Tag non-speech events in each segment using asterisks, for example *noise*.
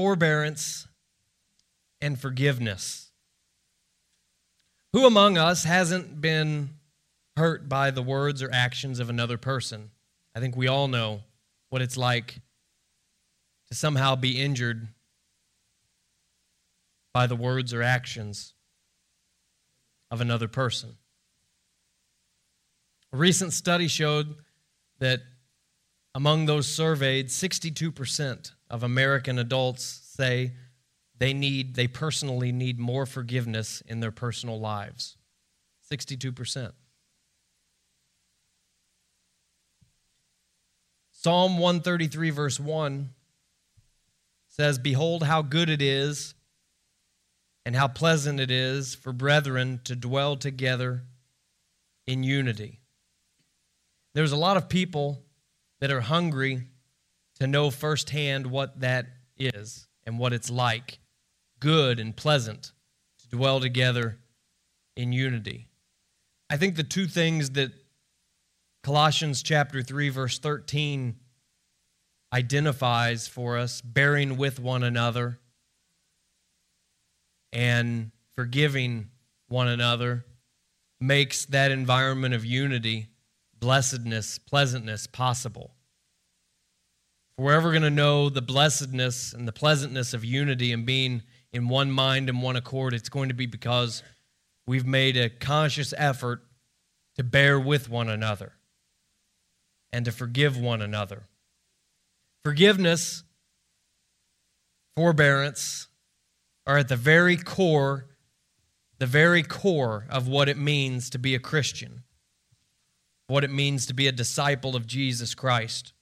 forbearance, and forgiveness. Who among us hasn't been hurt by the words or actions of another person? I think we all know what it's like to somehow be injured by the words or actions of another person. A recent study showed that among those surveyed, 62% of American adults say they need they personally need more forgiveness in their personal lives. 62%. Psalm 133 verse 1 says, "Behold how good it is and how pleasant it is for brethren to dwell together in unity." There's a lot of people that are hungry to know firsthand what that is and what it's like good and pleasant to dwell together in unity. I think the two things that Colossians chapter 3 verse 13 identifies for us bearing with one another and forgiving one another makes that environment of unity, blessedness, pleasantness possible. We're ever going to know the blessedness and the pleasantness of unity and being in one mind and one accord, it's going to be because we've made a conscious effort to bear with one another and to forgive one another. Forgiveness, forbearance are at the very core, the very core of what it means to be a Christian, what it means to be a disciple of Jesus Christ.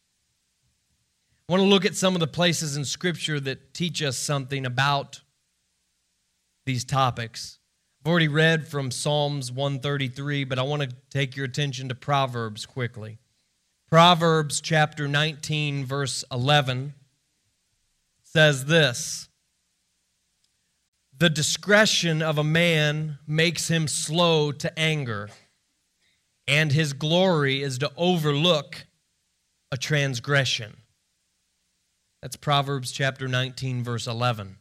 I want to look at some of the places in Scripture that teach us something about these topics. I've already read from Psalms 133, but I want to take your attention to Proverbs quickly. Proverbs chapter 19, verse 11 says this The discretion of a man makes him slow to anger, and his glory is to overlook a transgression. That's Proverbs chapter 19, verse 11.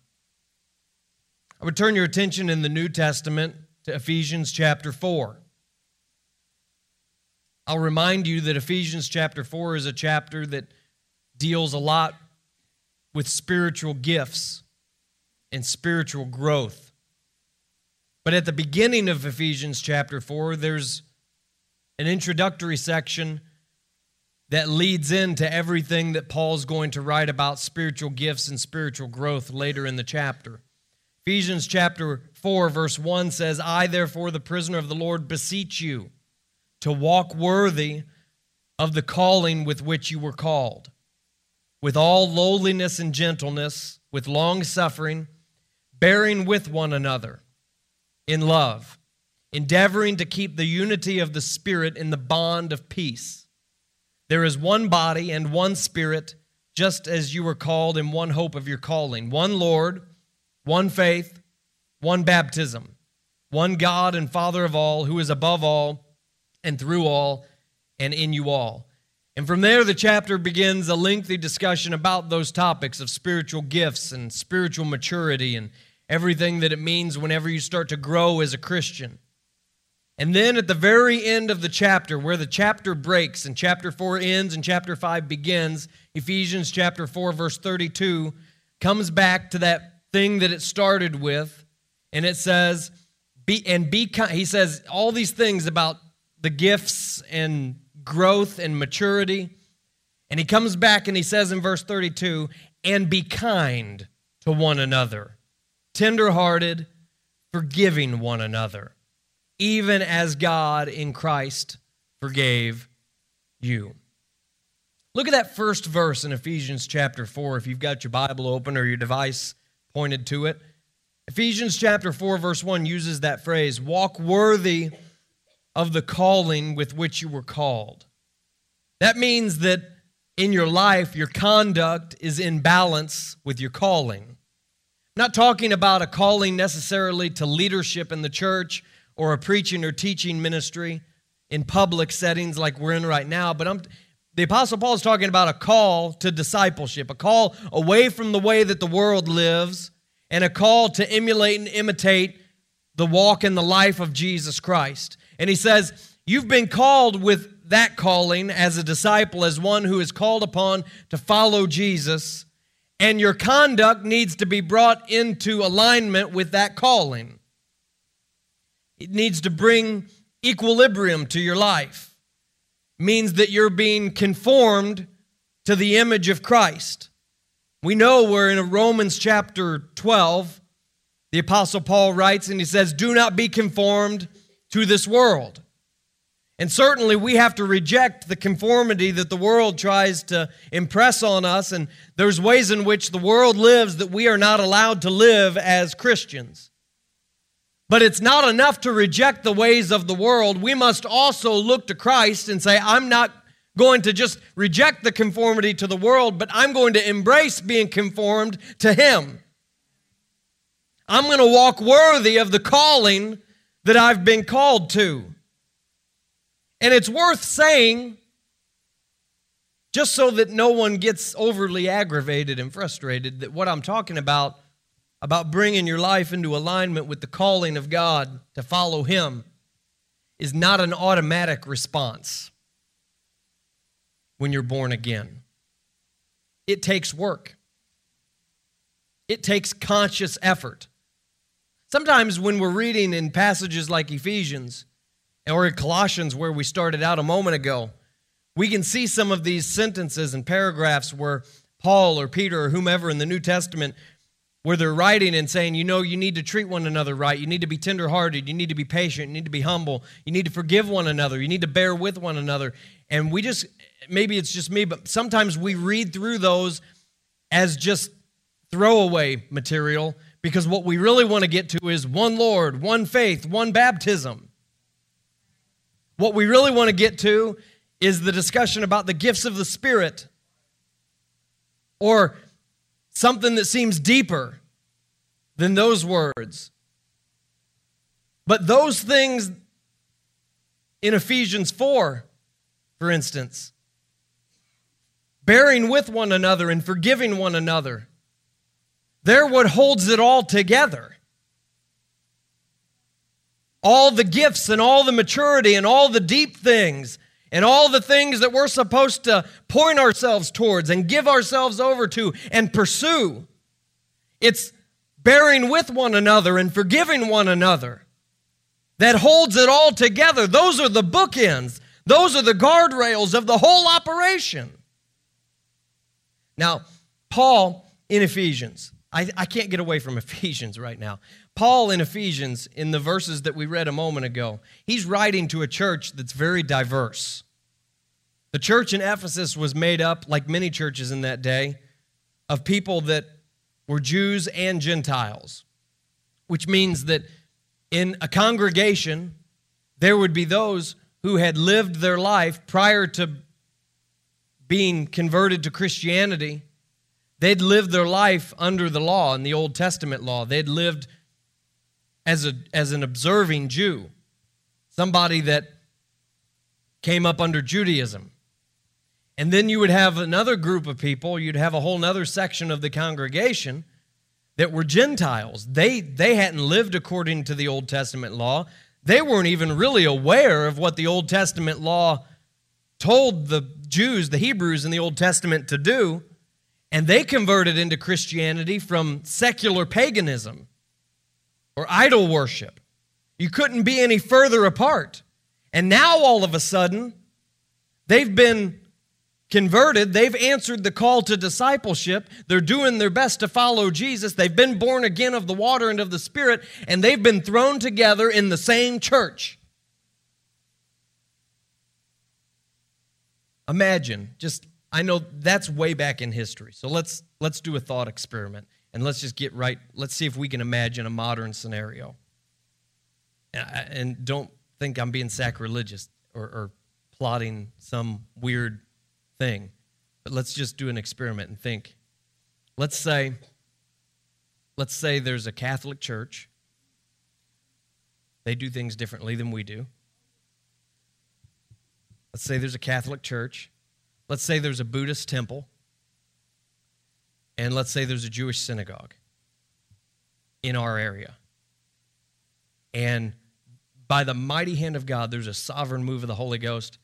I would turn your attention in the New Testament to Ephesians chapter 4. I'll remind you that Ephesians chapter 4 is a chapter that deals a lot with spiritual gifts and spiritual growth. But at the beginning of Ephesians chapter 4, there's an introductory section that leads into everything that Paul's going to write about spiritual gifts and spiritual growth later in the chapter. Ephesians chapter 4, verse 1 says, I, therefore, the prisoner of the Lord, beseech you to walk worthy of the calling with which you were called, with all lowliness and gentleness, with long suffering, bearing with one another in love, endeavoring to keep the unity of the Spirit in the bond of peace. There is one body and one Spirit, just as you were called in one hope of your calling, one Lord one faith, one baptism, one God and Father of all, who is above all and through all and in you all. And from there, the chapter begins a lengthy discussion about those topics of spiritual gifts and spiritual maturity and everything that it means whenever you start to grow as a Christian. And then at the very end of the chapter, where the chapter breaks and chapter 4 ends and chapter 5 begins, Ephesians chapter 4, verse 32, comes back to that thing that it started with, and it says, be and be kind. He says all these things about the gifts and growth and maturity. And he comes back and he says in verse 32, and be kind to one another, tenderhearted, forgiving one another, even as God in Christ forgave you. Look at that first verse in Ephesians chapter 4 if you've got your Bible open or your device pointed to it. Ephesians chapter 4, verse 1 uses that phrase walk worthy of the calling with which you were called. That means that in your life, your conduct is in balance with your calling. I'm not talking about a calling necessarily to leadership in the church or a preaching or teaching ministry in public settings like we're in right now, but I'm the Apostle Paul is talking about a call to discipleship, a call away from the way that the world lives, and a call to emulate and imitate the walk and the life of Jesus Christ. And he says, You've been called with that calling as a disciple, as one who is called upon to follow Jesus, and your conduct needs to be brought into alignment with that calling. It needs to bring equilibrium to your life. means that you're being conformed to the image of Christ. We know we're in Romans chapter 12. The Apostle Paul writes and he says, Do not be conformed to this world. And certainly we have to reject the conformity that the world tries to impress on us. And there's ways in which the world lives that we are not allowed to live as Christians. But it's not enough to reject the ways of the world. We must also look to Christ and say, I'm not going to just reject the conformity to the world, but I'm going to embrace being conformed to Him. I'm going to walk worthy of the calling that I've been called to. And it's worth saying, just so that no one gets overly aggravated and frustrated, that what I'm talking about, about bringing your life into alignment with the calling of God to follow Him, is not an automatic response when you're born again. It takes work, it takes conscious effort. Sometimes when we're reading in passages like Ephesians, or in Colossians, where we started out a moment ago, we can see some of these sentences and paragraphs where Paul or Peter or whomever in the New Testament, where they're writing and saying, you know, you need to treat one another right. You need to be tenderhearted. You need to be patient. You need to be humble. You need to forgive one another. You need to bear with one another. And we just, maybe it's just me, but sometimes we read through those as just throwaway material because what we really want to get to is one Lord, one faith, one baptism. What we really want to get to is the discussion about the gifts of the Spirit or something that seems deeper than those words. But those things in Ephesians 4, for instance, bearing with one another and forgiving one another, they're what holds it all together all the gifts and all the maturity and all the deep things and all the things that we're supposed to point ourselves towards and give ourselves over to and pursue. It's bearing with one another and forgiving one another that holds it all together. Those are the bookends, those are the guardrails of the whole operation. Now, Paul in Ephesians, I, I can't get away from *laughs* Ephesians right now. Paul in Ephesians, in the verses that we read a moment ago, he's writing to a church that's very diverse. The church in Ephesus was made up, like many churches in that day, of people that were Jews and Gentiles, which means that in a congregation, there would be those who had lived their life prior to being converted to Christianity. They'd lived their life under the law, in the Old Testament law. They'd lived as, a, as an observing Jew, somebody that came up under Judaism. And then you would have another group of people, you'd have a whole other section of the congregation that were Gentiles. They, they hadn't lived according to the Old Testament law. They weren't even really aware of what the Old Testament law told the Jews, the Hebrews in the Old Testament to do. And they converted into Christianity from secular paganism or idol worship. You couldn't be any further apart. And now all of a sudden, they've been converted. They've answered the call to discipleship. They're doing their best to follow Jesus. They've been born again of the water and of the Spirit, and they've been thrown together in the same church. Imagine, just I know that's way back in history. So let's let's do a thought experiment and let's just get right. Let's see if we can imagine a modern scenario. And don't think I'm being sacrilegious or, or plotting some weird thing, but let's just do an experiment and think. Let's say, let's say there's a Catholic church. They do things differently than we do. Let's say there's a Catholic church let's say there's a Buddhist temple, and let's say there's a Jewish synagogue in our area. And by the mighty hand of God, there's a sovereign move of the Holy Ghost,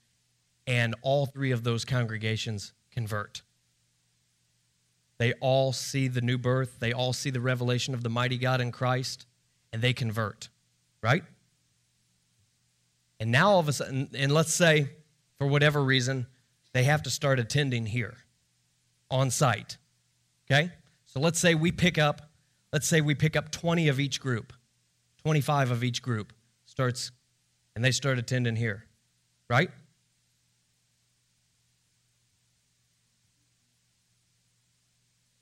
and all three of those congregations convert. They all see the new birth, they all see the revelation of the mighty God in Christ, and they convert, right? And now all of a sudden, and let's say for whatever reason, they have to start attending here on site. Okay? So let's say we pick up, let's say we pick up 20 of each group, 25 of each group starts, and they start attending here, right?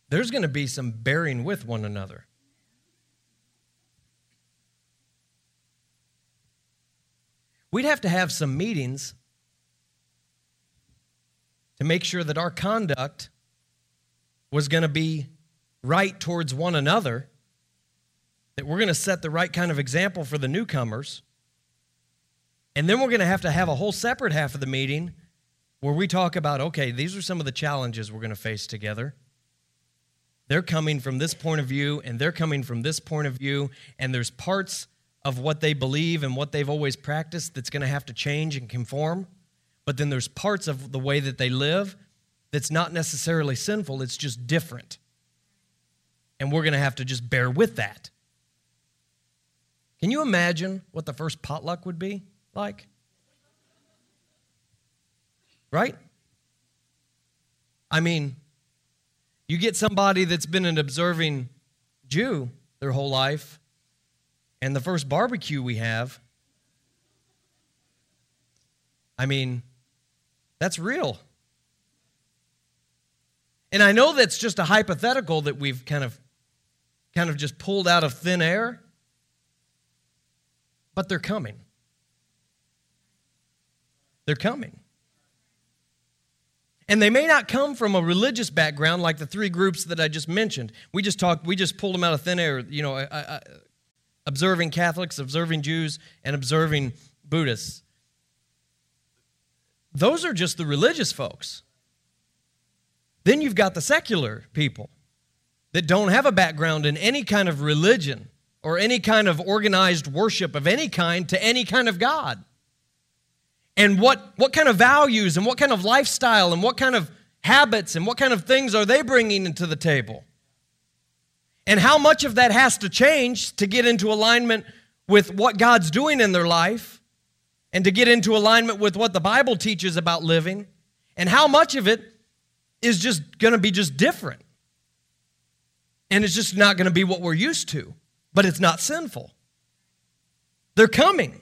There's going to be some bearing with one another. We'd have to have some meetings to make sure that our conduct was going to be right towards one another, that we're going to set the right kind of example for the newcomers. And then we're going to have to have a whole separate half of the meeting where we talk about okay, these are some of the challenges we're going to face together. They're coming from this point of view, and they're coming from this point of view, and there's parts of what they believe and what they've always practiced that's going to have to change and conform. But then there's parts of the way that they live that's not necessarily sinful, it's just different. And we're going to have to just bear with that. Can you imagine what the first potluck would be like? Right? I mean, you get somebody that's been an observing Jew their whole life, and the first barbecue we have, I mean, that's real. And I know that's just a hypothetical that we've kind of kind of just pulled out of thin air. But they're coming. They're coming. And they may not come from a religious background like the three groups that I just mentioned. We just talked, we just pulled them out of thin air, you know, uh, uh, uh, observing Catholics, observing Jews, and observing Buddhists. Those are just the religious folks. Then you've got the secular people that don't have a background in any kind of religion or any kind of organized worship of any kind to any kind of God. And what, what kind of values and what kind of lifestyle and what kind of habits and what kind of things are they bringing into the table? And how much of that has to change to get into alignment with what God's doing in their life and to get into alignment with what the Bible teaches about living? And how much of it is just going to be just different. And it's just not going to be what we're used to, but it's not sinful. They're coming.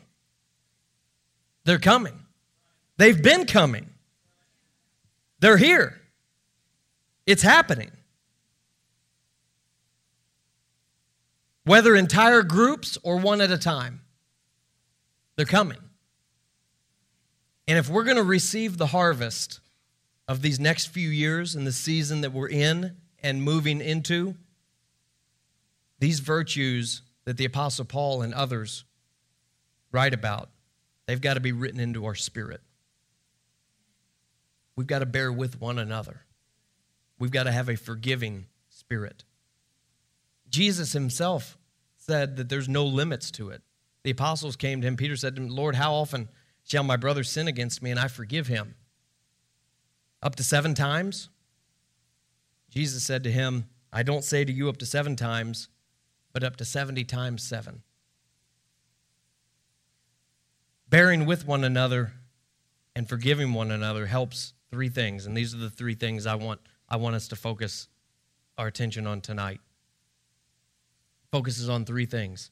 They're coming. They've been coming. They're here. It's happening. Whether entire groups or one at a time, they're coming. And if we're going to receive the harvest of these next few years and the season that we're in and moving into, these virtues that the Apostle Paul and others write about, they've got to be written into our spirit. We've got to bear with one another. We've got to have a forgiving spirit. Jesus himself said that there's no limits to it. The apostles came to him. Peter said to him, Lord, how often shall my brother sin against me and I forgive him? Up to seven times? Jesus said to him, I don't say to you up to seven times, but up to 70 times seven. Bearing with one another and forgiving one another helps three things, and these are the three things I want, I want us to focus our attention on tonight. Focuses on three things.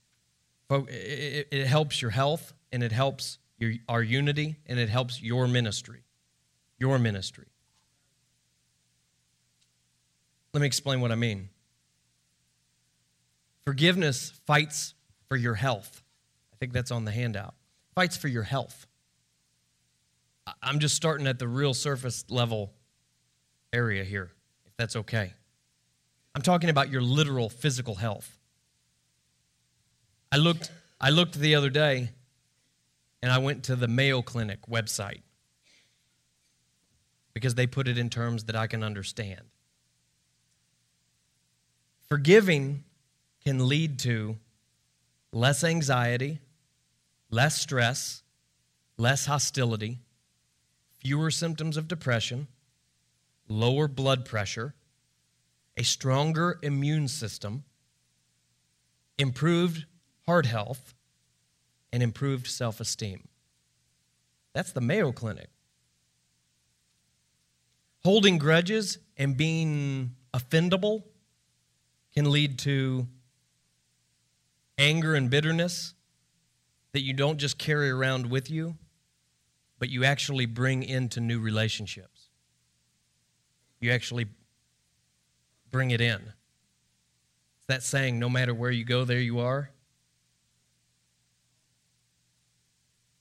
It helps your health, and it helps your, our unity, and it helps your ministry. Your ministry. Let me explain what I mean. Forgiveness fights for your health. I think that's on the handout. Fights for your health. I'm just starting at the real surface level area here, if that's okay. I'm talking about your literal physical health. I looked, I looked the other day and I went to the Mayo Clinic website because they put it in terms that I can understand. Forgiving can lead to less anxiety, less stress, less hostility, fewer symptoms of depression, lower blood pressure, a stronger immune system, improved heart health, and improved self esteem. That's the Mayo Clinic. Holding grudges and being offendable can lead to anger and bitterness that you don't just carry around with you, but you actually bring into new relationships. You actually bring it in. It's that saying, no matter where you go, there you are.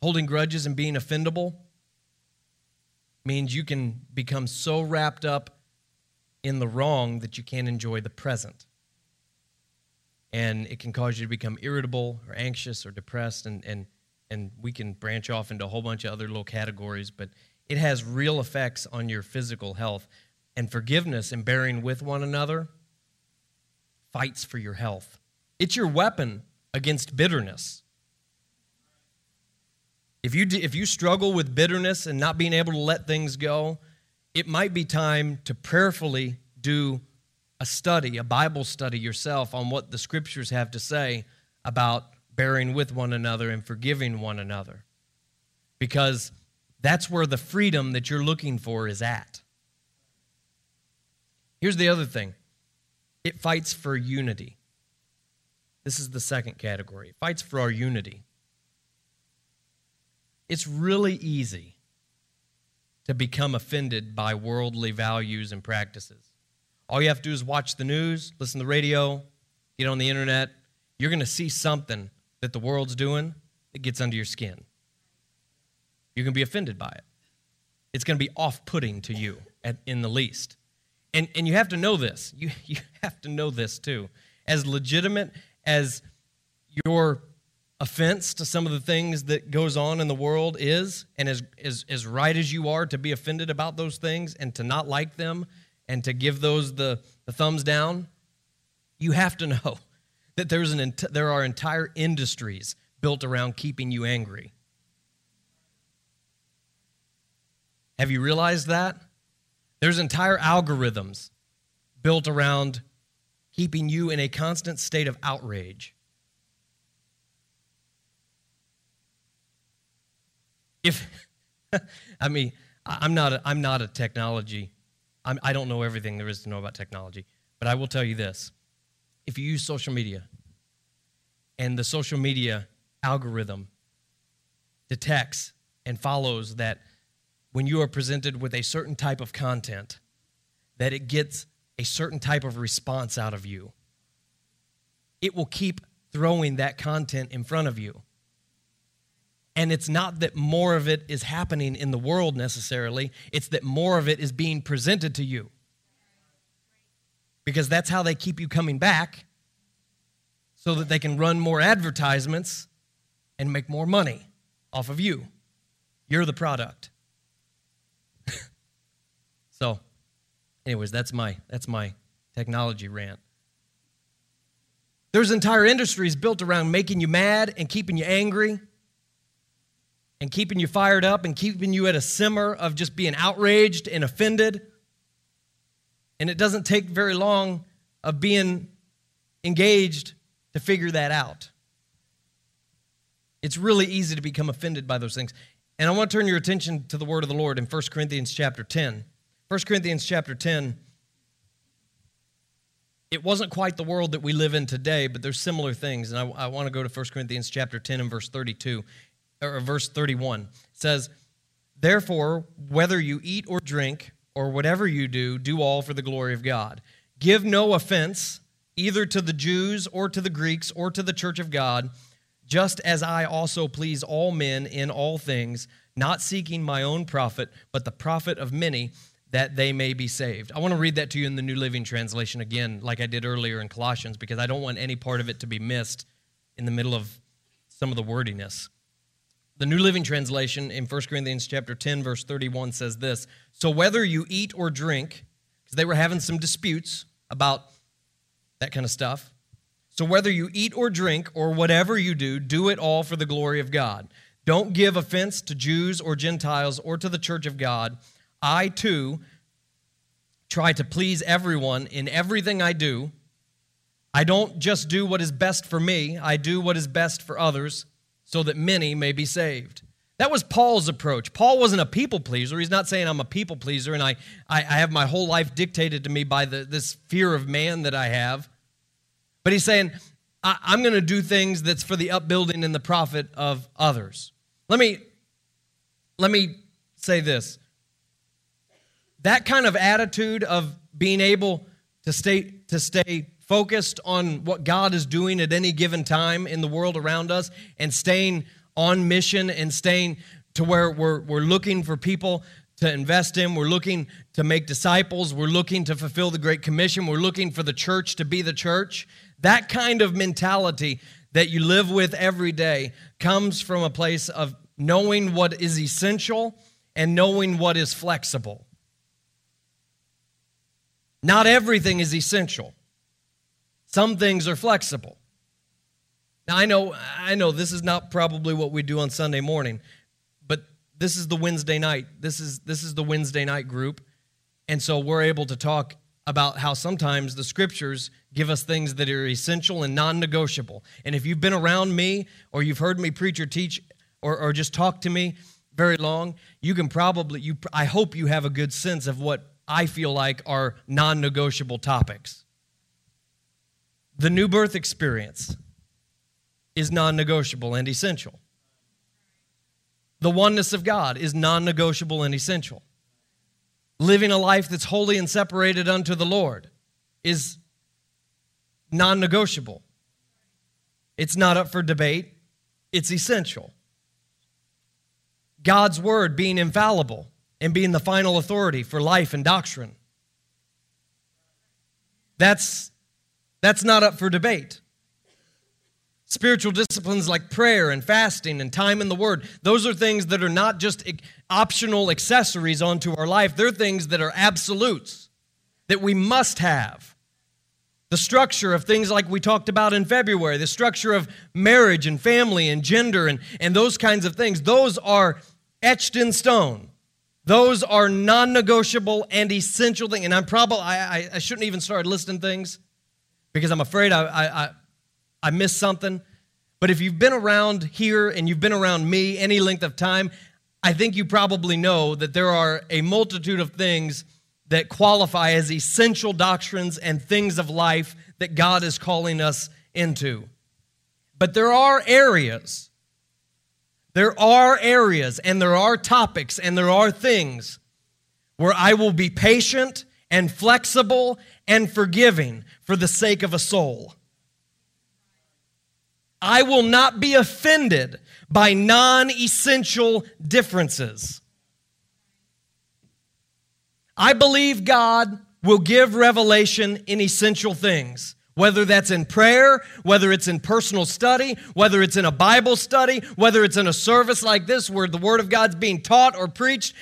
Holding grudges and being offendable means you can become so wrapped up in the wrong that you can't enjoy the present. And it can cause you to become irritable or anxious or depressed, and, and, and we can branch off into a whole bunch of other little categories, but it has real effects on your physical health. And forgiveness and bearing with one another fights for your health. It's your weapon against bitterness. If you, if you struggle with bitterness and not being able to let things go, it might be time to prayerfully do a study, a Bible study yourself on what the scriptures have to say about bearing with one another and forgiving one another. Because that's where the freedom that you're looking for is at. Here's the other thing it fights for unity. This is the second category. It fights for our unity. It's really easy to become offended by worldly values and practices. All you have to do is watch the news, listen to the radio, get on the internet. You're going to see something that the world's doing that gets under your skin. You're going to be offended by it. It's going to be off putting to you at, in the least. And, and you have to know this. *laughs* You, you have to know this too. As legitimate as your offense to some of the things that goes on in the world is, and as, as, as right as you are to be offended about those things and to not like them and to give those the, the thumbs down, you have to know *laughs* that there's an, there are entire industries built around keeping you angry. Have you realized that? There's entire algorithms built around keeping you in a constant state of outrage. If, *laughs* I mean, I'm not a, I'm not a technology I'm, I do not know everything there is to know about technology, but I will tell you this. If you use social media and the social media algorithm detects and follows that when you are presented with a certain type of content, that it gets a certain type of response out of you, it will keep throwing that content in front of you. And it's not that more of it is happening in the world necessarily, it's that more of it is being presented to you. Because that's how they keep you coming back so that they can run more advertisements and make more money off of you. You're the product. *laughs* so, anyways, that's my that's my technology rant. There's entire industries built around making you mad and keeping you angry and keeping you fired up and keeping you at a simmer of just being outraged and offended. And it doesn't take very long of being engaged to figure that out. It's really easy to become offended by those things. And I want to turn your attention to the word of the Lord in 1 Corinthians chapter 10. 1 Corinthians chapter 10 it wasn't quite the world that we live in today, but there's similar things. And I, I, want to go to 1 Corinthians chapter 10 and verse 32 or verse 31 it says, Therefore, whether you eat or drink, or whatever you do, do all for the glory of God. Give no offense either to the Jews or to the Greeks or to the church of God, just as I also please all men in all things, not seeking my own profit, but the profit of many, that they may be saved. I want to read that to you in the New Living Translation again, like I did earlier in Colossians, because I don't want any part of it to be missed in the middle of some of the wordiness. The New Living Translation in 1 Corinthians chapter 10 verse 31 says this, "So whether you eat or drink, because they were having some disputes about that kind of stuff. So whether you eat or drink or whatever you do, do it all for the glory of God. Don't give offense to Jews or Gentiles or to the church of God. I too try to please everyone in everything I do. I don't just do what is best for me, I do what is best for others so that many may be saved. That was Paul's approach. Paul wasn't a people pleaser. He's not saying I'm a people pleaser and I, I, I have my whole life dictated to me by the, this fear of man that I have. But he's saying, I, I'm going to do things that's for the upbuilding and the profit of others. Let me, let me say this. That kind of attitude of being able to stay, to stay focused on what God is doing at any given time in the world around us and staying on mission and staying to where we're, we're looking for people to invest in. We're looking to make disciples. We're looking to fulfill the Great Commission. We're looking for the church to be the church. That kind of mentality that you live with every day comes from a place of knowing what is essential and knowing what is flexible. Not everything is essential. Some things are flexible. Now I know I know this is not probably what we do on Sunday morning, but this is the Wednesday night. This is this is the Wednesday night group. And so we're able to talk about how sometimes the scriptures give us things that are essential and non-negotiable. And if you've been around me or you've heard me preach or teach or, or just talk to me very long, you can probably you I hope you have a good sense of what I feel like are non-negotiable topics. The new birth experience is non negotiable and essential. The oneness of God is non negotiable and essential. Living a life that's holy and separated unto the Lord is non negotiable. It's not up for debate, it's essential. God's word being infallible and being the final authority for life and doctrine. That's, that's not up for debate. Spiritual disciplines like prayer and fasting and time in the Word, those are things that are not just optional accessories onto our life. They're things that are absolutes that we must have. The structure of things like we talked about in February, the structure of marriage and family and gender and, and those kinds of things, those are etched in stone. Those are non negotiable and essential things. And I'm probably, I, I, shouldn't even start listing things because I'm afraid I, I, I missed something. But if you've been around here and you've been around me any length of time, I think you probably know that there are a multitude of things that qualify as essential doctrines and things of life that God is calling us into. But there are areas, there are areas, and there are topics, and there are things where I will be patient and flexible and forgiving for the sake of a soul. I will not be offended by non essential differences. I believe God will give revelation in essential things, whether that's in prayer, whether it's in personal study, whether it's in a Bible study, whether it's in a service like this where the Word of God's being taught or preached.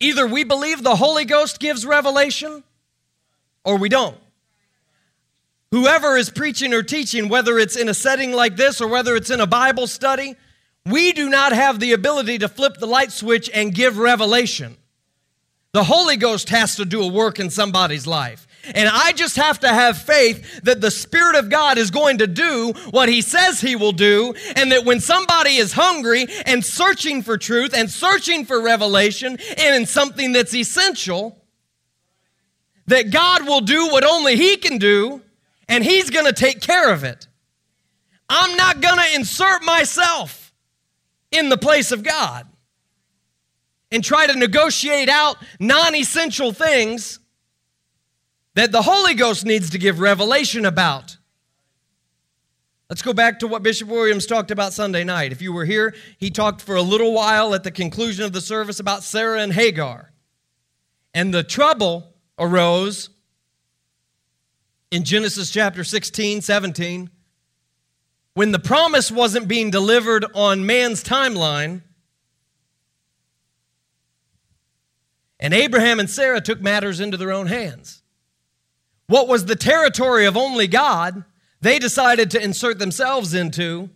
Either we believe the Holy Ghost gives revelation or we don't. Whoever is preaching or teaching, whether it's in a setting like this or whether it's in a Bible study, we do not have the ability to flip the light switch and give revelation. The Holy Ghost has to do a work in somebody's life. And I just have to have faith that the Spirit of God is going to do what He says He will do, and that when somebody is hungry and searching for truth and searching for revelation and in something that's essential, that God will do what only He can do and He's going to take care of it. I'm not going to insert myself in the place of God and try to negotiate out non essential things that the Holy Ghost needs to give revelation about. Let's go back to what Bishop Williams talked about Sunday night. If you were here, he talked for a little while at the conclusion of the service about Sarah and Hagar. And the trouble arose in Genesis chapter 16, 17, when the promise wasn't being delivered on man's timeline, and Abraham and Sarah took matters into their own hands. What was the territory of only God, they decided to insert themselves into.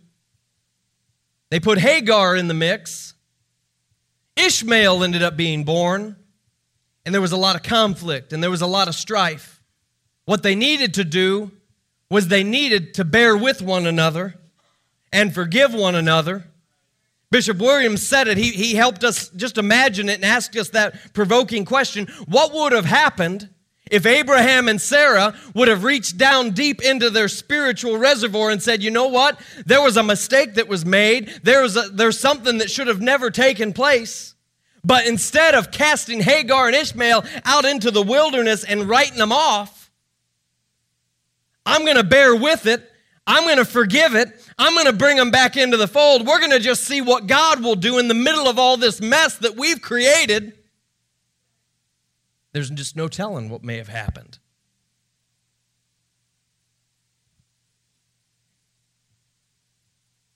They put Hagar in the mix. Ishmael ended up being born, and there was a lot of conflict and there was a lot of strife. What they needed to do was they needed to bear with one another and forgive one another. Bishop Williams said it. He, he helped us just imagine it and asked us that provoking question What would have happened if Abraham and Sarah would have reached down deep into their spiritual reservoir and said, you know what? There was a mistake that was made. There was a, there's something that should have never taken place. But instead of casting Hagar and Ishmael out into the wilderness and writing them off, I'm going to bear with it. I'm going to forgive it. I'm going to bring them back into the fold. We're going to just see what God will do in the middle of all this mess that we've created. There's just no telling what may have happened.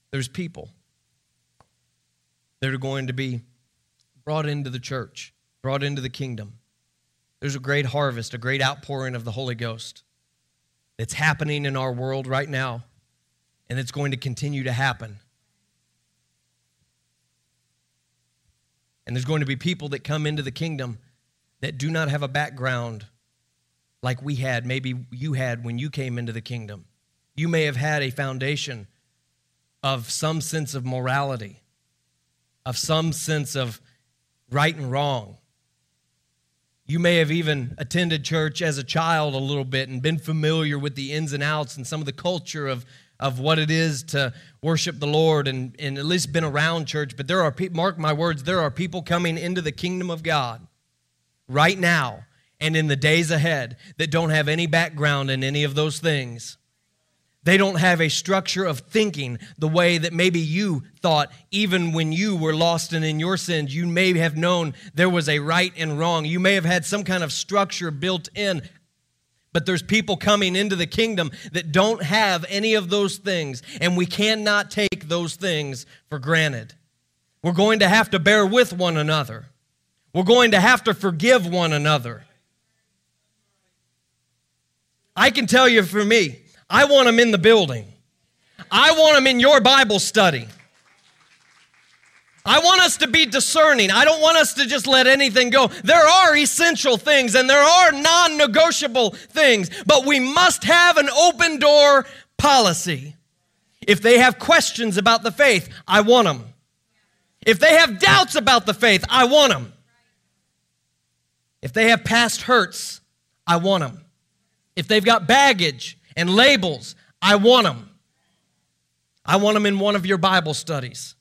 There's people that are going to be brought into the church, brought into the kingdom. There's a great harvest, a great outpouring of the Holy Ghost that's happening in our world right now, and it's going to continue to happen. And there's going to be people that come into the kingdom that do not have a background like we had, maybe you had when you came into the kingdom. You may have had a foundation of some sense of morality, of some sense of right and wrong. You may have even attended church as a child a little bit and been familiar with the ins and outs and some of the culture of, of what it is to worship the Lord and, and at least been around church. But there are people, mark my words, there are people coming into the kingdom of God right now and in the days ahead that don't have any background in any of those things. They don't have a structure of thinking the way that maybe you thought, even when you were lost and in your sins. You may have known there was a right and wrong. You may have had some kind of structure built in. But there's people coming into the kingdom that don't have any of those things, and we cannot take those things for granted. We're going to have to bear with one another. We're going to have to forgive one another. I can tell you for me, I want them in the building. I want them in your Bible study. I want us to be discerning. I don't want us to just let anything go. There are essential things and there are non negotiable things, but we must have an open door policy. If they have questions about the faith, I want them. If they have doubts about the faith, I want them. If they have past hurts, I want them. If they've got baggage and labels, I want them. I want them in one of your Bible studies.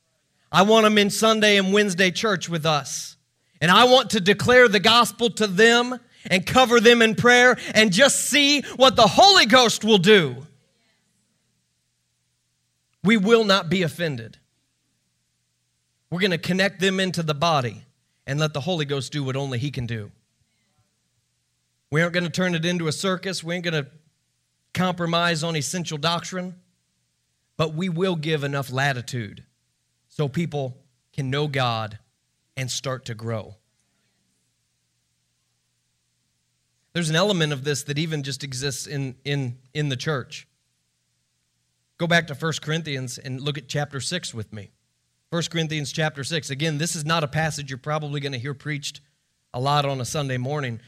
I want them in Sunday and Wednesday church with us. And I want to declare the gospel to them and cover them in prayer and just see what the Holy Ghost will do. We will not be offended. We're going to connect them into the body and let the Holy Ghost do what only He can do. We aren't going to turn it into a circus. We ain't going to compromise on essential doctrine. But we will give enough latitude so people can know God and start to grow. There's an element of this that even just exists in, in, in the church. Go back to 1 Corinthians and look at chapter 6 with me. 1 Corinthians chapter 6. Again, this is not a passage you're probably going to hear preached a lot on a Sunday morning.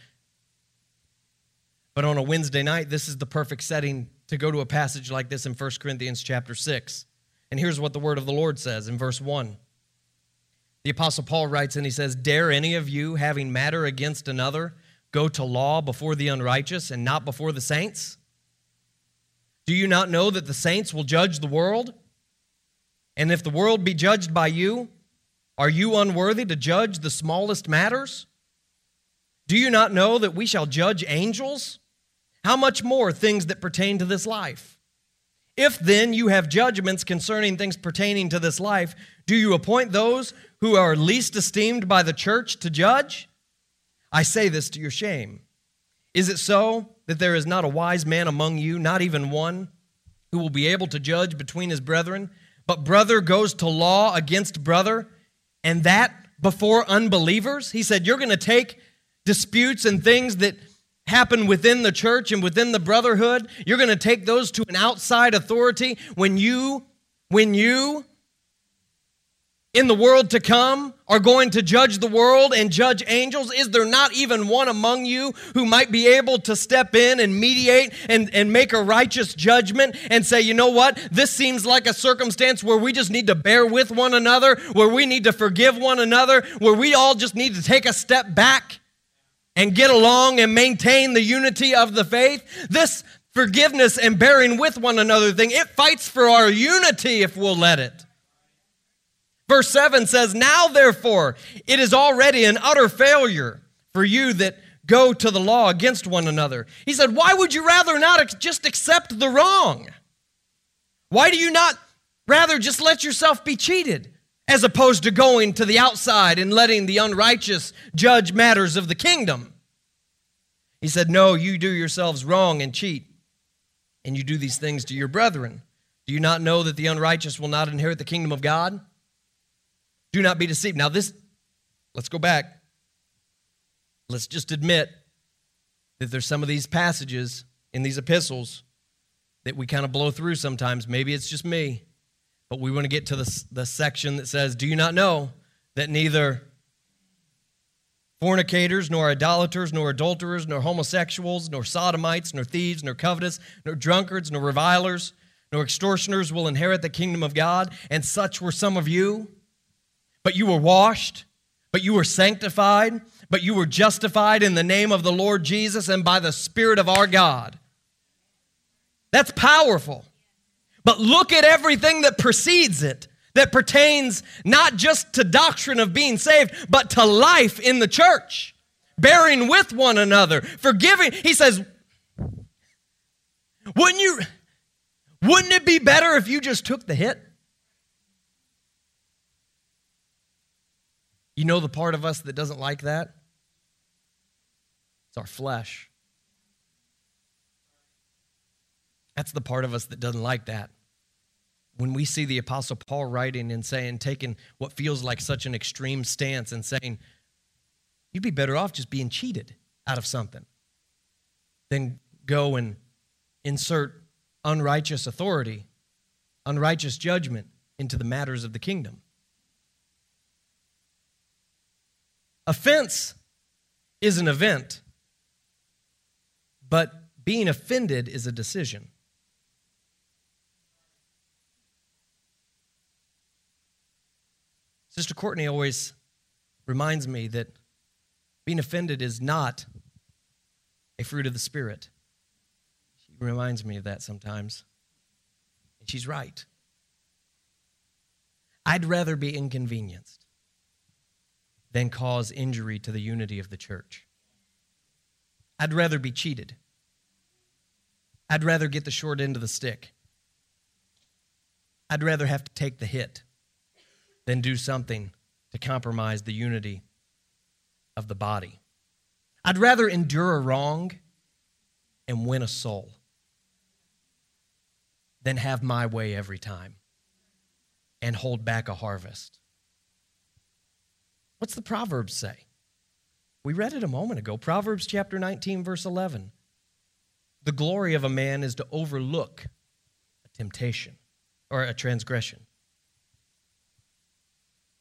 But on a Wednesday night, this is the perfect setting to go to a passage like this in 1 Corinthians chapter 6. And here's what the word of the Lord says in verse 1. The Apostle Paul writes and he says, Dare any of you, having matter against another, go to law before the unrighteous and not before the saints? Do you not know that the saints will judge the world? And if the world be judged by you, are you unworthy to judge the smallest matters? Do you not know that we shall judge angels? How much more things that pertain to this life? If then you have judgments concerning things pertaining to this life, do you appoint those who are least esteemed by the church to judge? I say this to your shame. Is it so that there is not a wise man among you, not even one, who will be able to judge between his brethren, but brother goes to law against brother, and that before unbelievers. He said, You're going to take disputes and things that happen within the church and within the brotherhood, you're going to take those to an outside authority when you when you in the world to come are going to judge the world and judge angels? Is there not even one among you who might be able to step in and mediate and, and make a righteous judgment and say, you know what? This seems like a circumstance where we just need to bear with one another, where we need to forgive one another, where we all just need to take a step back and get along and maintain the unity of the faith. This forgiveness and bearing with one another thing, it fights for our unity if we'll let it. Verse 7 says, Now therefore, it is already an utter failure for you that go to the law against one another. He said, Why would you rather not just accept the wrong? Why do you not rather just let yourself be cheated as opposed to going to the outside and letting the unrighteous judge matters of the kingdom? He said, No, you do yourselves wrong and cheat, and you do these things to your brethren. Do you not know that the unrighteous will not inherit the kingdom of God? Do not be deceived. Now, this, let's go back. Let's just admit that there's some of these passages in these epistles that we kind of blow through sometimes. Maybe it's just me, but we want to get to the, the section that says, Do you not know that neither fornicators, nor idolaters, nor adulterers, nor homosexuals, nor sodomites, nor thieves, nor covetous, nor drunkards, nor revilers, nor extortioners will inherit the kingdom of God? And such were some of you. But you were washed, but you were sanctified, but you were justified in the name of the Lord Jesus and by the Spirit of our God. That's powerful. But look at everything that precedes it that pertains not just to doctrine of being saved, but to life in the church, bearing with one another, forgiving. He says, wouldn't you wouldn't it be better if you just took the hit? You know the part of us that doesn't like that? It's our flesh. That's the part of us that doesn't like that. When we see the Apostle Paul writing and saying, taking what feels like such an extreme stance and saying, you'd be better off just being cheated out of something than go and insert unrighteous authority, unrighteous judgment into the matters of the kingdom. Offense is an event, but being offended is a decision. Sister Courtney always reminds me that being offended is not a fruit of the Spirit. She reminds me of that sometimes. And she's right. I'd rather be inconvenienced than cause injury to the unity of the church. I'd rather be cheated. I'd rather get the short end of the stick. I'd rather have to take the hit than do something to compromise the unity of the body. I'd rather endure a wrong and win a soul than have my way every time and hold back a harvest. What's the Proverbs say? We read it a moment ago. Proverbs chapter 19, verse 11. The glory of a man is to overlook a temptation or a transgression.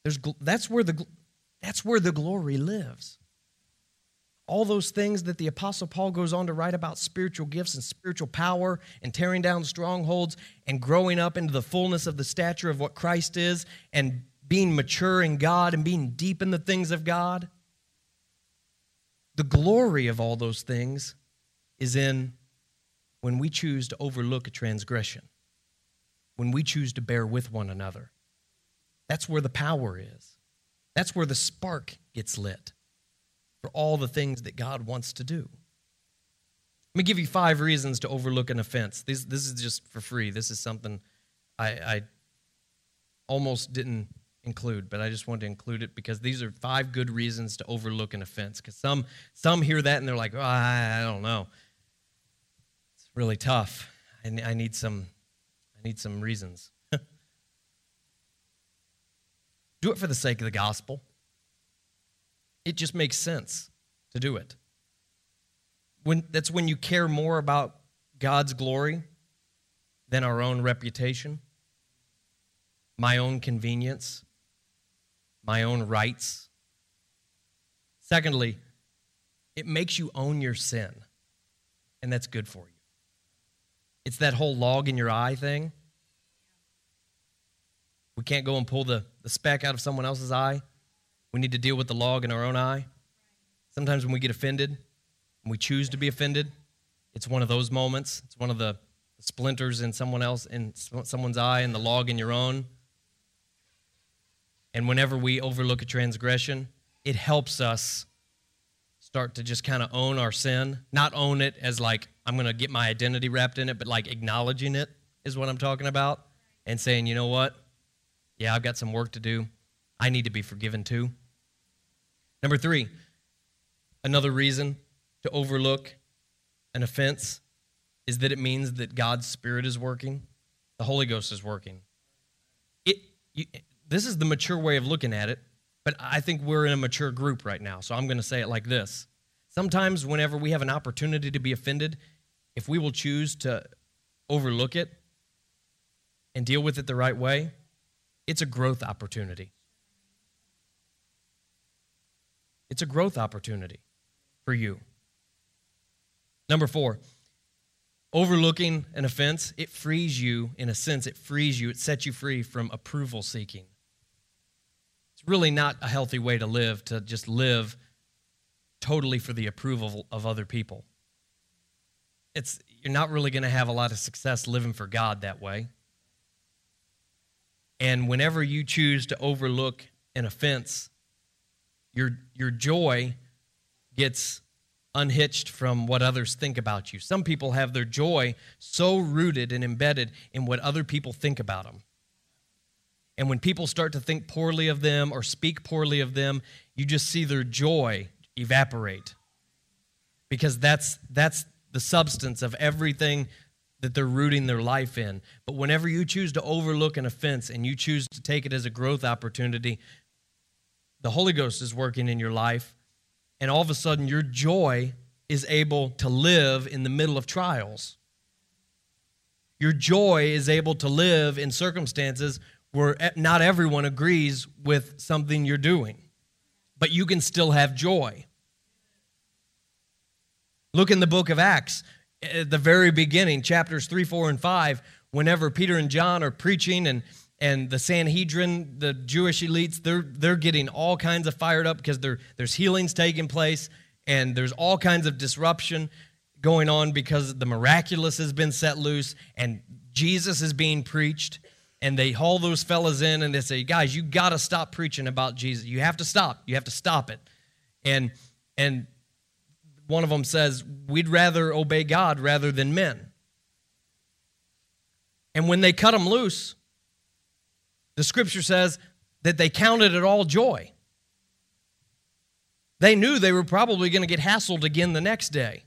There's, that's, where the, that's where the glory lives. All those things that the Apostle Paul goes on to write about spiritual gifts and spiritual power and tearing down strongholds and growing up into the fullness of the stature of what Christ is and being mature in God and being deep in the things of God. The glory of all those things is in when we choose to overlook a transgression, when we choose to bear with one another. That's where the power is. That's where the spark gets lit for all the things that God wants to do. Let me give you five reasons to overlook an offense. This, this is just for free. This is something I, I almost didn't include, but I just wanted to include it because these are five good reasons to overlook an offense. Because some some hear that and they're like, oh, I, I don't know. It's really tough. I, I need some I need some reasons. Do it for the sake of the gospel. It just makes sense to do it. When, that's when you care more about God's glory than our own reputation, my own convenience, my own rights. Secondly, it makes you own your sin, and that's good for you. It's that whole log in your eye thing. We can't go and pull the, the speck out of someone else's eye. We need to deal with the log in our own eye. Sometimes when we get offended, and we choose to be offended, it's one of those moments. It's one of the splinters in someone else in someone's eye and the log in your own. And whenever we overlook a transgression, it helps us start to just kind of own our sin. Not own it as like, I'm going to get my identity wrapped in it, but like acknowledging it is what I'm talking about. And saying, you know what? Yeah, I've got some work to do. I need to be forgiven too. Number three, another reason to overlook an offense is that it means that God's Spirit is working, the Holy Ghost is working. It, you, this is the mature way of looking at it. But I think we're in a mature group right now, so I'm going to say it like this. Sometimes, whenever we have an opportunity to be offended, if we will choose to overlook it and deal with it the right way, it's a growth opportunity. It's a growth opportunity for you. Number four, overlooking an offense, it frees you, in a sense, it frees you, it sets you free from approval seeking It's really not a healthy way to live, to just live totally for the approval of other people. It's, you're not really going to have a lot of success living for God that way. And whenever you choose to overlook an offense, your, your joy gets unhitched from what others think about you. Some people have their joy so rooted and embedded in what other people think about them. And when people start to think poorly of them or speak poorly of them, you just see their joy evaporate. Because that's, that's the substance of everything that they're rooting their life in. But whenever you choose to overlook an offense and you choose to take it as a growth opportunity, the Holy Ghost is working in your life, and all of a sudden your joy is able to live in the middle of trials. Your joy is able to live in circumstances where not everyone agrees with something you're doing, but you can still have joy. Look in the book of Acts, at the very beginning, chapters 3, 4, and 5, whenever Peter and John are preaching and and the Sanhedrin, the Jewish elites, they're, they're getting all kinds of fired up because there there's healings taking place and there's all kinds of disruption going on because the miraculous has been set loose and Jesus is being preached and they haul those fellas in and they say, guys, you got to stop preaching about Jesus. You have to stop. You have to stop it. And and one of them says, we'd rather obey God rather than men. And when they cut them loose, the scripture says that they counted it all joy. They knew they were probably going to get hassled again the next day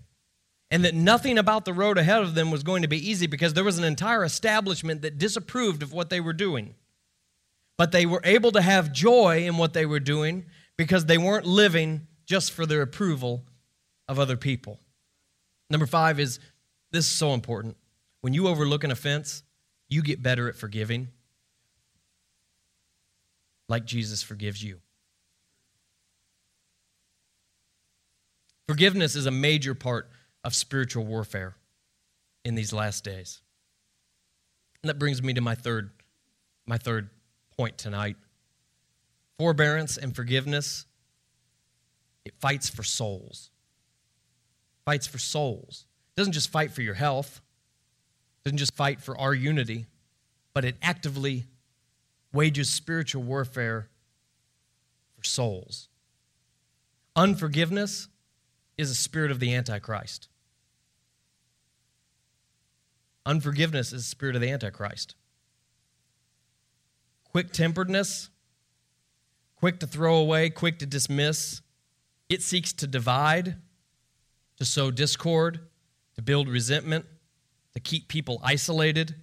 and that nothing about the road ahead of them was going to be easy because there was an entire establishment that disapproved of what they were doing. But they were able to have joy in what they were doing because they weren't living just for their approval of other people. Number five is this is so important. When you overlook an offense, you get better at forgiving like Jesus forgives you. Forgiveness is a major part of spiritual warfare in these last days. And that brings me to my third, my third point tonight. Forbearance and forgiveness, it fights for souls. Fights for souls. It doesn't just fight for your health, it doesn't just fight for our unity, but it actively wages spiritual warfare for souls. Unforgiveness is a spirit of the Antichrist. Unforgiveness is the spirit of the Antichrist. Quick temperedness, quick to throw away, quick to dismiss. It seeks to divide, to sow discord, to build resentment, to keep people isolated.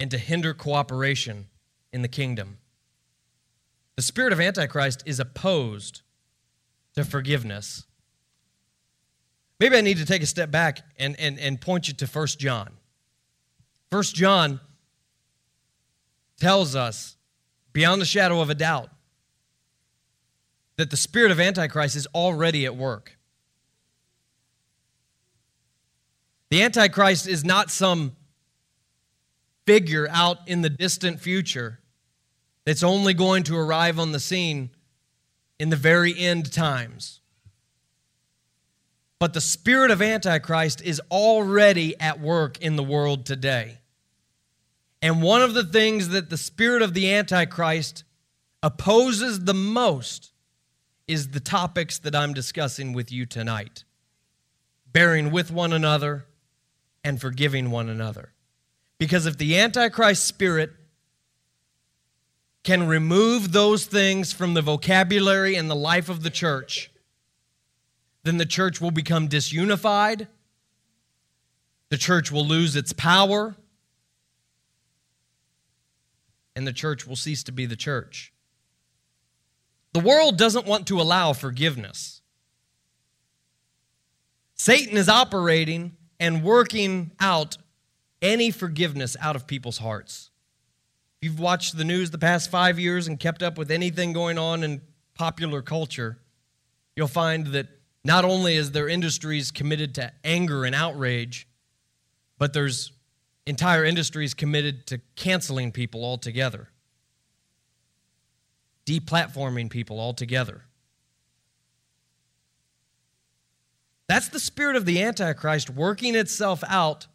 and to hinder cooperation in the kingdom. The spirit of Antichrist is opposed to forgiveness. Maybe I need to take a step back and, and, and point you to 1 John. 1 John tells us, beyond the shadow of a doubt, that the spirit of Antichrist is already at work. The Antichrist is not some figure out in the distant future that's only going to arrive on the scene in the very end times. But the spirit of Antichrist is already at work in the world today. And one of the things that the spirit of the Antichrist opposes the most is the topics that I'm discussing with you tonight bearing with one another and forgiving one another. Because if the Antichrist spirit can remove those things from the vocabulary and the life of the church, then the church will become disunified. The church will lose its power. And the church will cease to be the church. The world doesn't want to allow forgiveness. Satan is operating and working out any forgiveness out of people's hearts. If you've watched the news the past five years and kept up with anything going on in popular culture, you'll find that not only is there industries committed to anger and outrage, but there's entire industries committed to canceling people altogether, deplatforming people altogether. That's the spirit of the Antichrist working itself out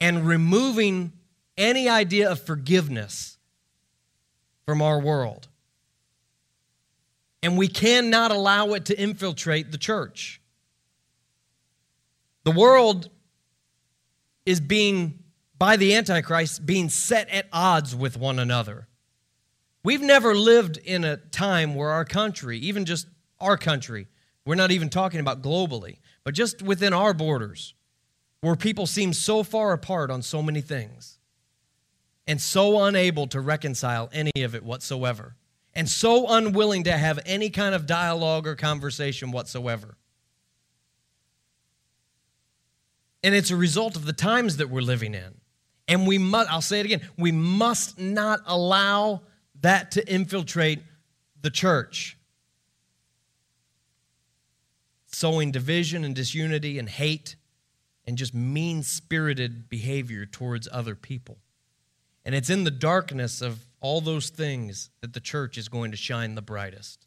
and removing any idea of forgiveness from our world. And we cannot allow it to infiltrate the church. The world is being, by the Antichrist, being set at odds with one another. We've never lived in a time where our country, even just our country, we're not even talking about globally, but just within our borders, where people seem so far apart on so many things and so unable to reconcile any of it whatsoever and so unwilling to have any kind of dialogue or conversation whatsoever. And it's a result of the times that we're living in. And we must, I'll say it again, we must not allow that to infiltrate the church. Sowing division and disunity and hate and just mean spirited behavior towards other people. And it's in the darkness of all those things that the church is going to shine the brightest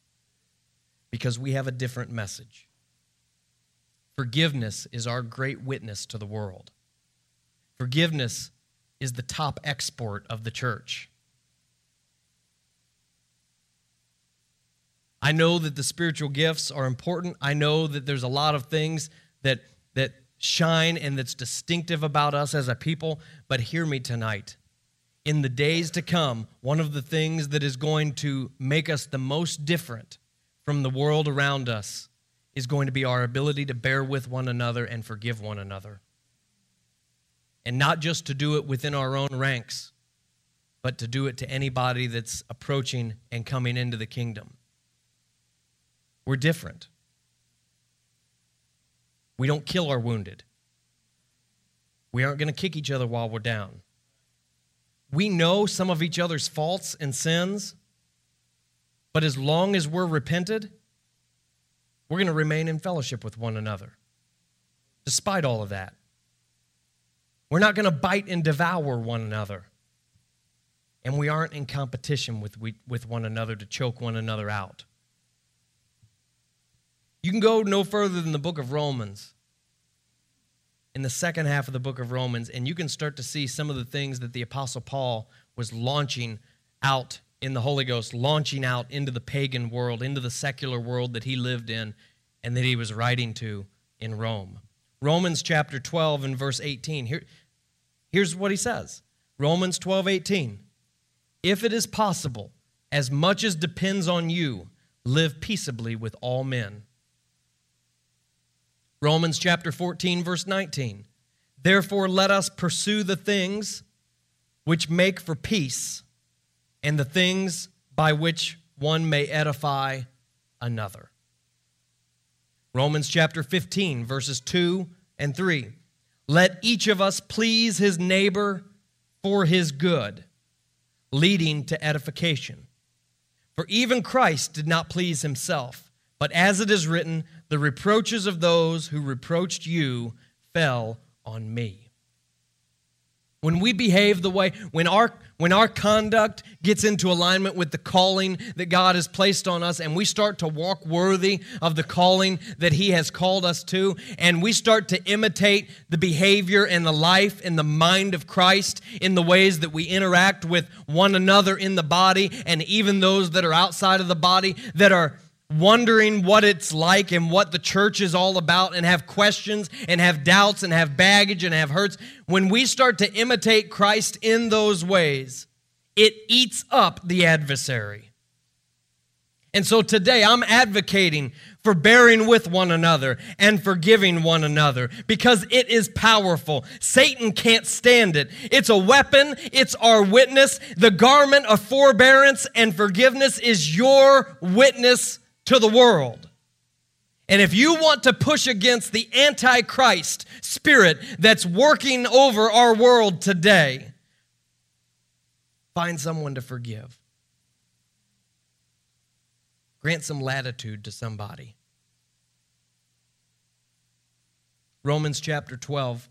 because we have a different message. Forgiveness is our great witness to the world. Forgiveness is the top export of the church. I know that the spiritual gifts are important. I know that there's a lot of things that, that shine and that's distinctive about us as a people, but hear me tonight. In the days to come, one of the things that is going to make us the most different from the world around us is going to be our ability to bear with one another and forgive one another. And not just to do it within our own ranks, but to do it to anybody that's approaching and coming into the kingdom. We're different. We don't kill our wounded. We aren't going to kick each other while we're down. We know some of each other's faults and sins, but as long as we're repented, we're going to remain in fellowship with one another, despite all of that. We're not going to bite and devour one another. And we aren't in competition with, with one another to choke one another out. You can go no further than the book of Romans, in the second half of the book of Romans, and you can start to see some of the things that the Apostle Paul was launching out in the Holy Ghost, launching out into the pagan world, into the secular world that he lived in and that he was writing to in Rome. Romans chapter 12 and verse 18. Here, here's what he says Romans 12, 18. If it is possible, as much as depends on you, live peaceably with all men. Romans chapter 14, verse 19. Therefore, let us pursue the things which make for peace, and the things by which one may edify another. Romans chapter 15, verses 2 and 3. Let each of us please his neighbor for his good, leading to edification. For even Christ did not please himself, but as it is written, the reproaches of those who reproached you fell on me. When we behave the way, when our, when our conduct gets into alignment with the calling that God has placed on us, and we start to walk worthy of the calling that He has called us to, and we start to imitate the behavior and the life and the mind of Christ in the ways that we interact with one another in the body, and even those that are outside of the body that are wondering what it's like and what the church is all about and have questions and have doubts and have baggage and have hurts, when we start to imitate Christ in those ways, it eats up the adversary. And so today I'm advocating for bearing with one another and forgiving one another because it is powerful. Satan can't stand it. It's a weapon, it's our witness. The garment of forbearance and forgiveness is your witness to the world. And if you want to push against the antichrist spirit that's working over our world today, find someone to forgive. Grant some latitude to somebody. Romans chapter 12,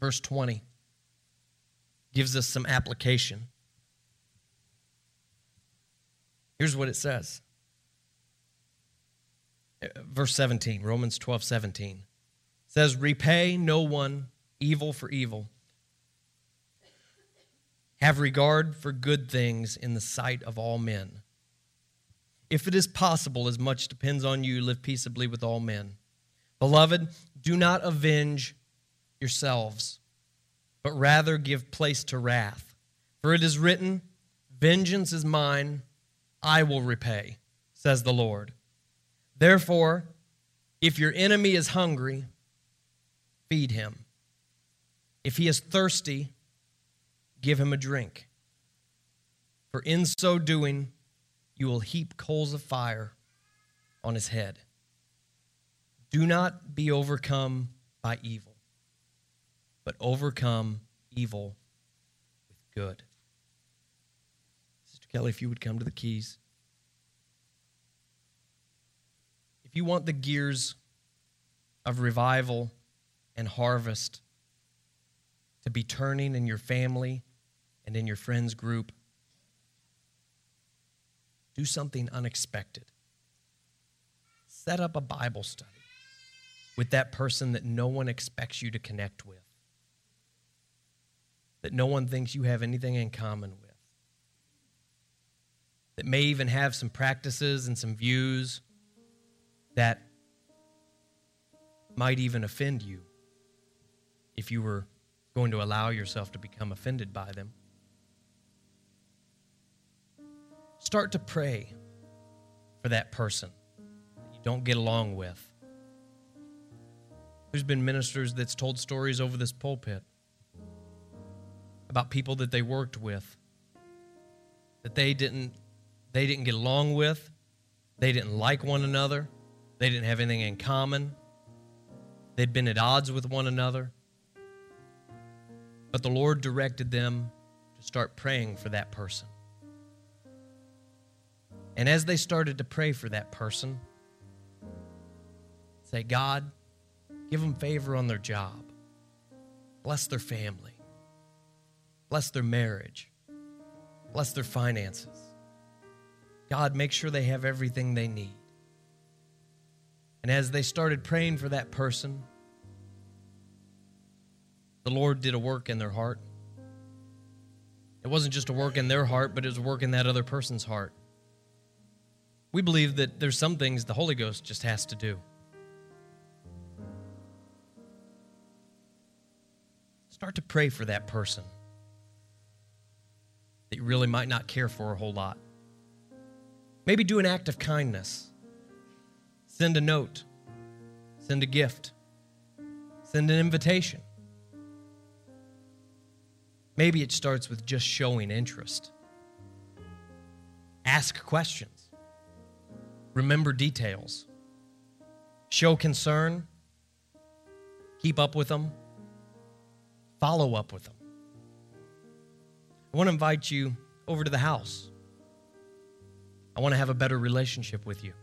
verse 20, gives us some application. Here's what it says verse 17, Romans 12, 17 says, Repay no one evil for evil. Have regard for good things in the sight of all men. If it is possible, as much depends on you, live peaceably with all men. Beloved, do not avenge yourselves, but rather give place to wrath. For it is written, Vengeance is mine, I will repay, says the Lord. Therefore, if your enemy is hungry, feed him. If he is thirsty, give him a drink. For in so doing, you will heap coals of fire on his head. Do not be overcome by evil, but overcome evil with good. Sister Kelly, if you would come to the keys. If you want the gears of revival and harvest to be turning in your family and in your friends group, do something unexpected. Set up a Bible study with that person that no one expects you to connect with, that no one thinks you have anything in common with, that may even have some practices and some views that might even offend you if you were going to allow yourself to become offended by them. Start to pray for that person that you don't get along with. There's been ministers that's told stories over this pulpit about people that they worked with that they didn't they didn't get along with, they didn't like one another. They didn't have anything in common. They'd been at odds with one another. But the Lord directed them to start praying for that person. And as they started to pray for that person, say, God, give them favor on their job, bless their family, bless their marriage, bless their finances. God, make sure they have everything they need. And as they started praying for that person, the Lord did a work in their heart. It wasn't just a work in their heart, but it was a work in that other person's heart. We believe that there's some things the Holy Ghost just has to do. Start to pray for that person that you really might not care for a whole lot. Maybe do an act of kindness. Send a note, send a gift, send an invitation. Maybe it starts with just showing interest. Ask questions. Remember details. Show concern. Keep up with them. Follow up with them. I want to invite you over to the house. I want to have a better relationship with you.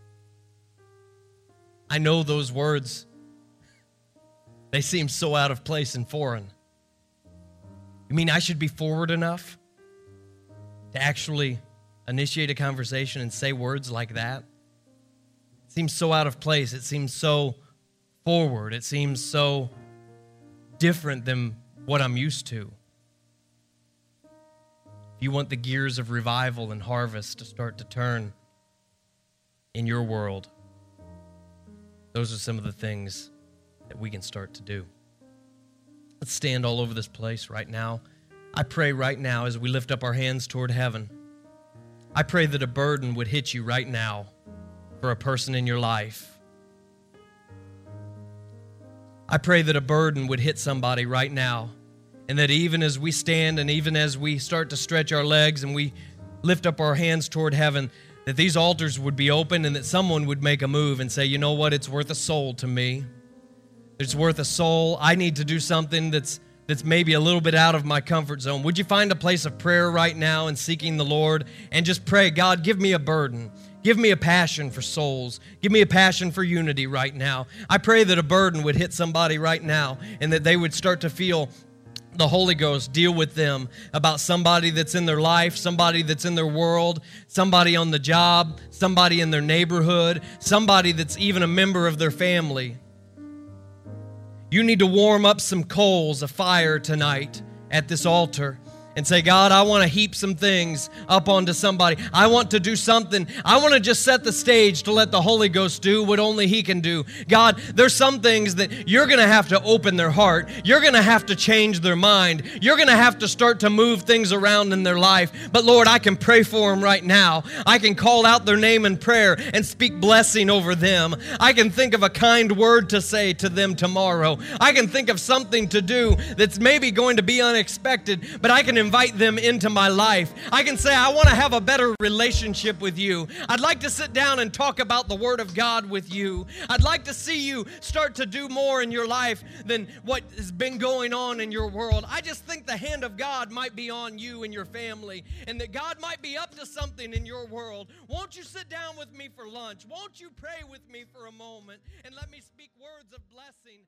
I know those words, they seem so out of place and foreign. You mean I should be forward enough to actually initiate a conversation and say words like that? It seems so out of place. It seems so forward. It seems so different than what I'm used to. If you want the gears of revival and harvest to start to turn in your world, those are some of the things that we can start to do. Let's stand all over this place right now. I pray right now as we lift up our hands toward heaven. I pray that a burden would hit you right now for a person in your life. I pray that a burden would hit somebody right now. And that even as we stand and even as we start to stretch our legs and we lift up our hands toward heaven, that these altars would be open and that someone would make a move and say, you know what, it's worth a soul to me. It's worth a soul. I need to do something that's that's maybe a little bit out of my comfort zone. Would you find a place of prayer right now and seeking the Lord and just pray, God, give me a burden. Give me a passion for souls. Give me a passion for unity right now. I pray that a burden would hit somebody right now and that they would start to feel the Holy Ghost deal with them about somebody that's in their life, somebody that's in their world, somebody on the job, somebody in their neighborhood, somebody that's even a member of their family. You need to warm up some coals of fire tonight at this altar and say, God, I want to heap some things up onto somebody. I want to do something. I want to just set the stage to let the Holy Ghost do what only He can do. God, there's some things that you're going to have to open their heart. You're going to have to change their mind. You're going to have to start to move things around in their life. But Lord, I can pray for them right now. I can call out their name in prayer and speak blessing over them. I can think of a kind word to say to them tomorrow. I can think of something to do that's maybe going to be unexpected, but I can invite them into my life. I can say, I want to have a better relationship with you. I'd like to sit down and talk about the Word of God with you. I'd like to see you start to do more in your life than what has been going on in your world. I just think the hand of God might be on you and your family, and that God might be up to something in your world. Won't you sit down with me for lunch? Won't you pray with me for a moment and let me speak words of blessing?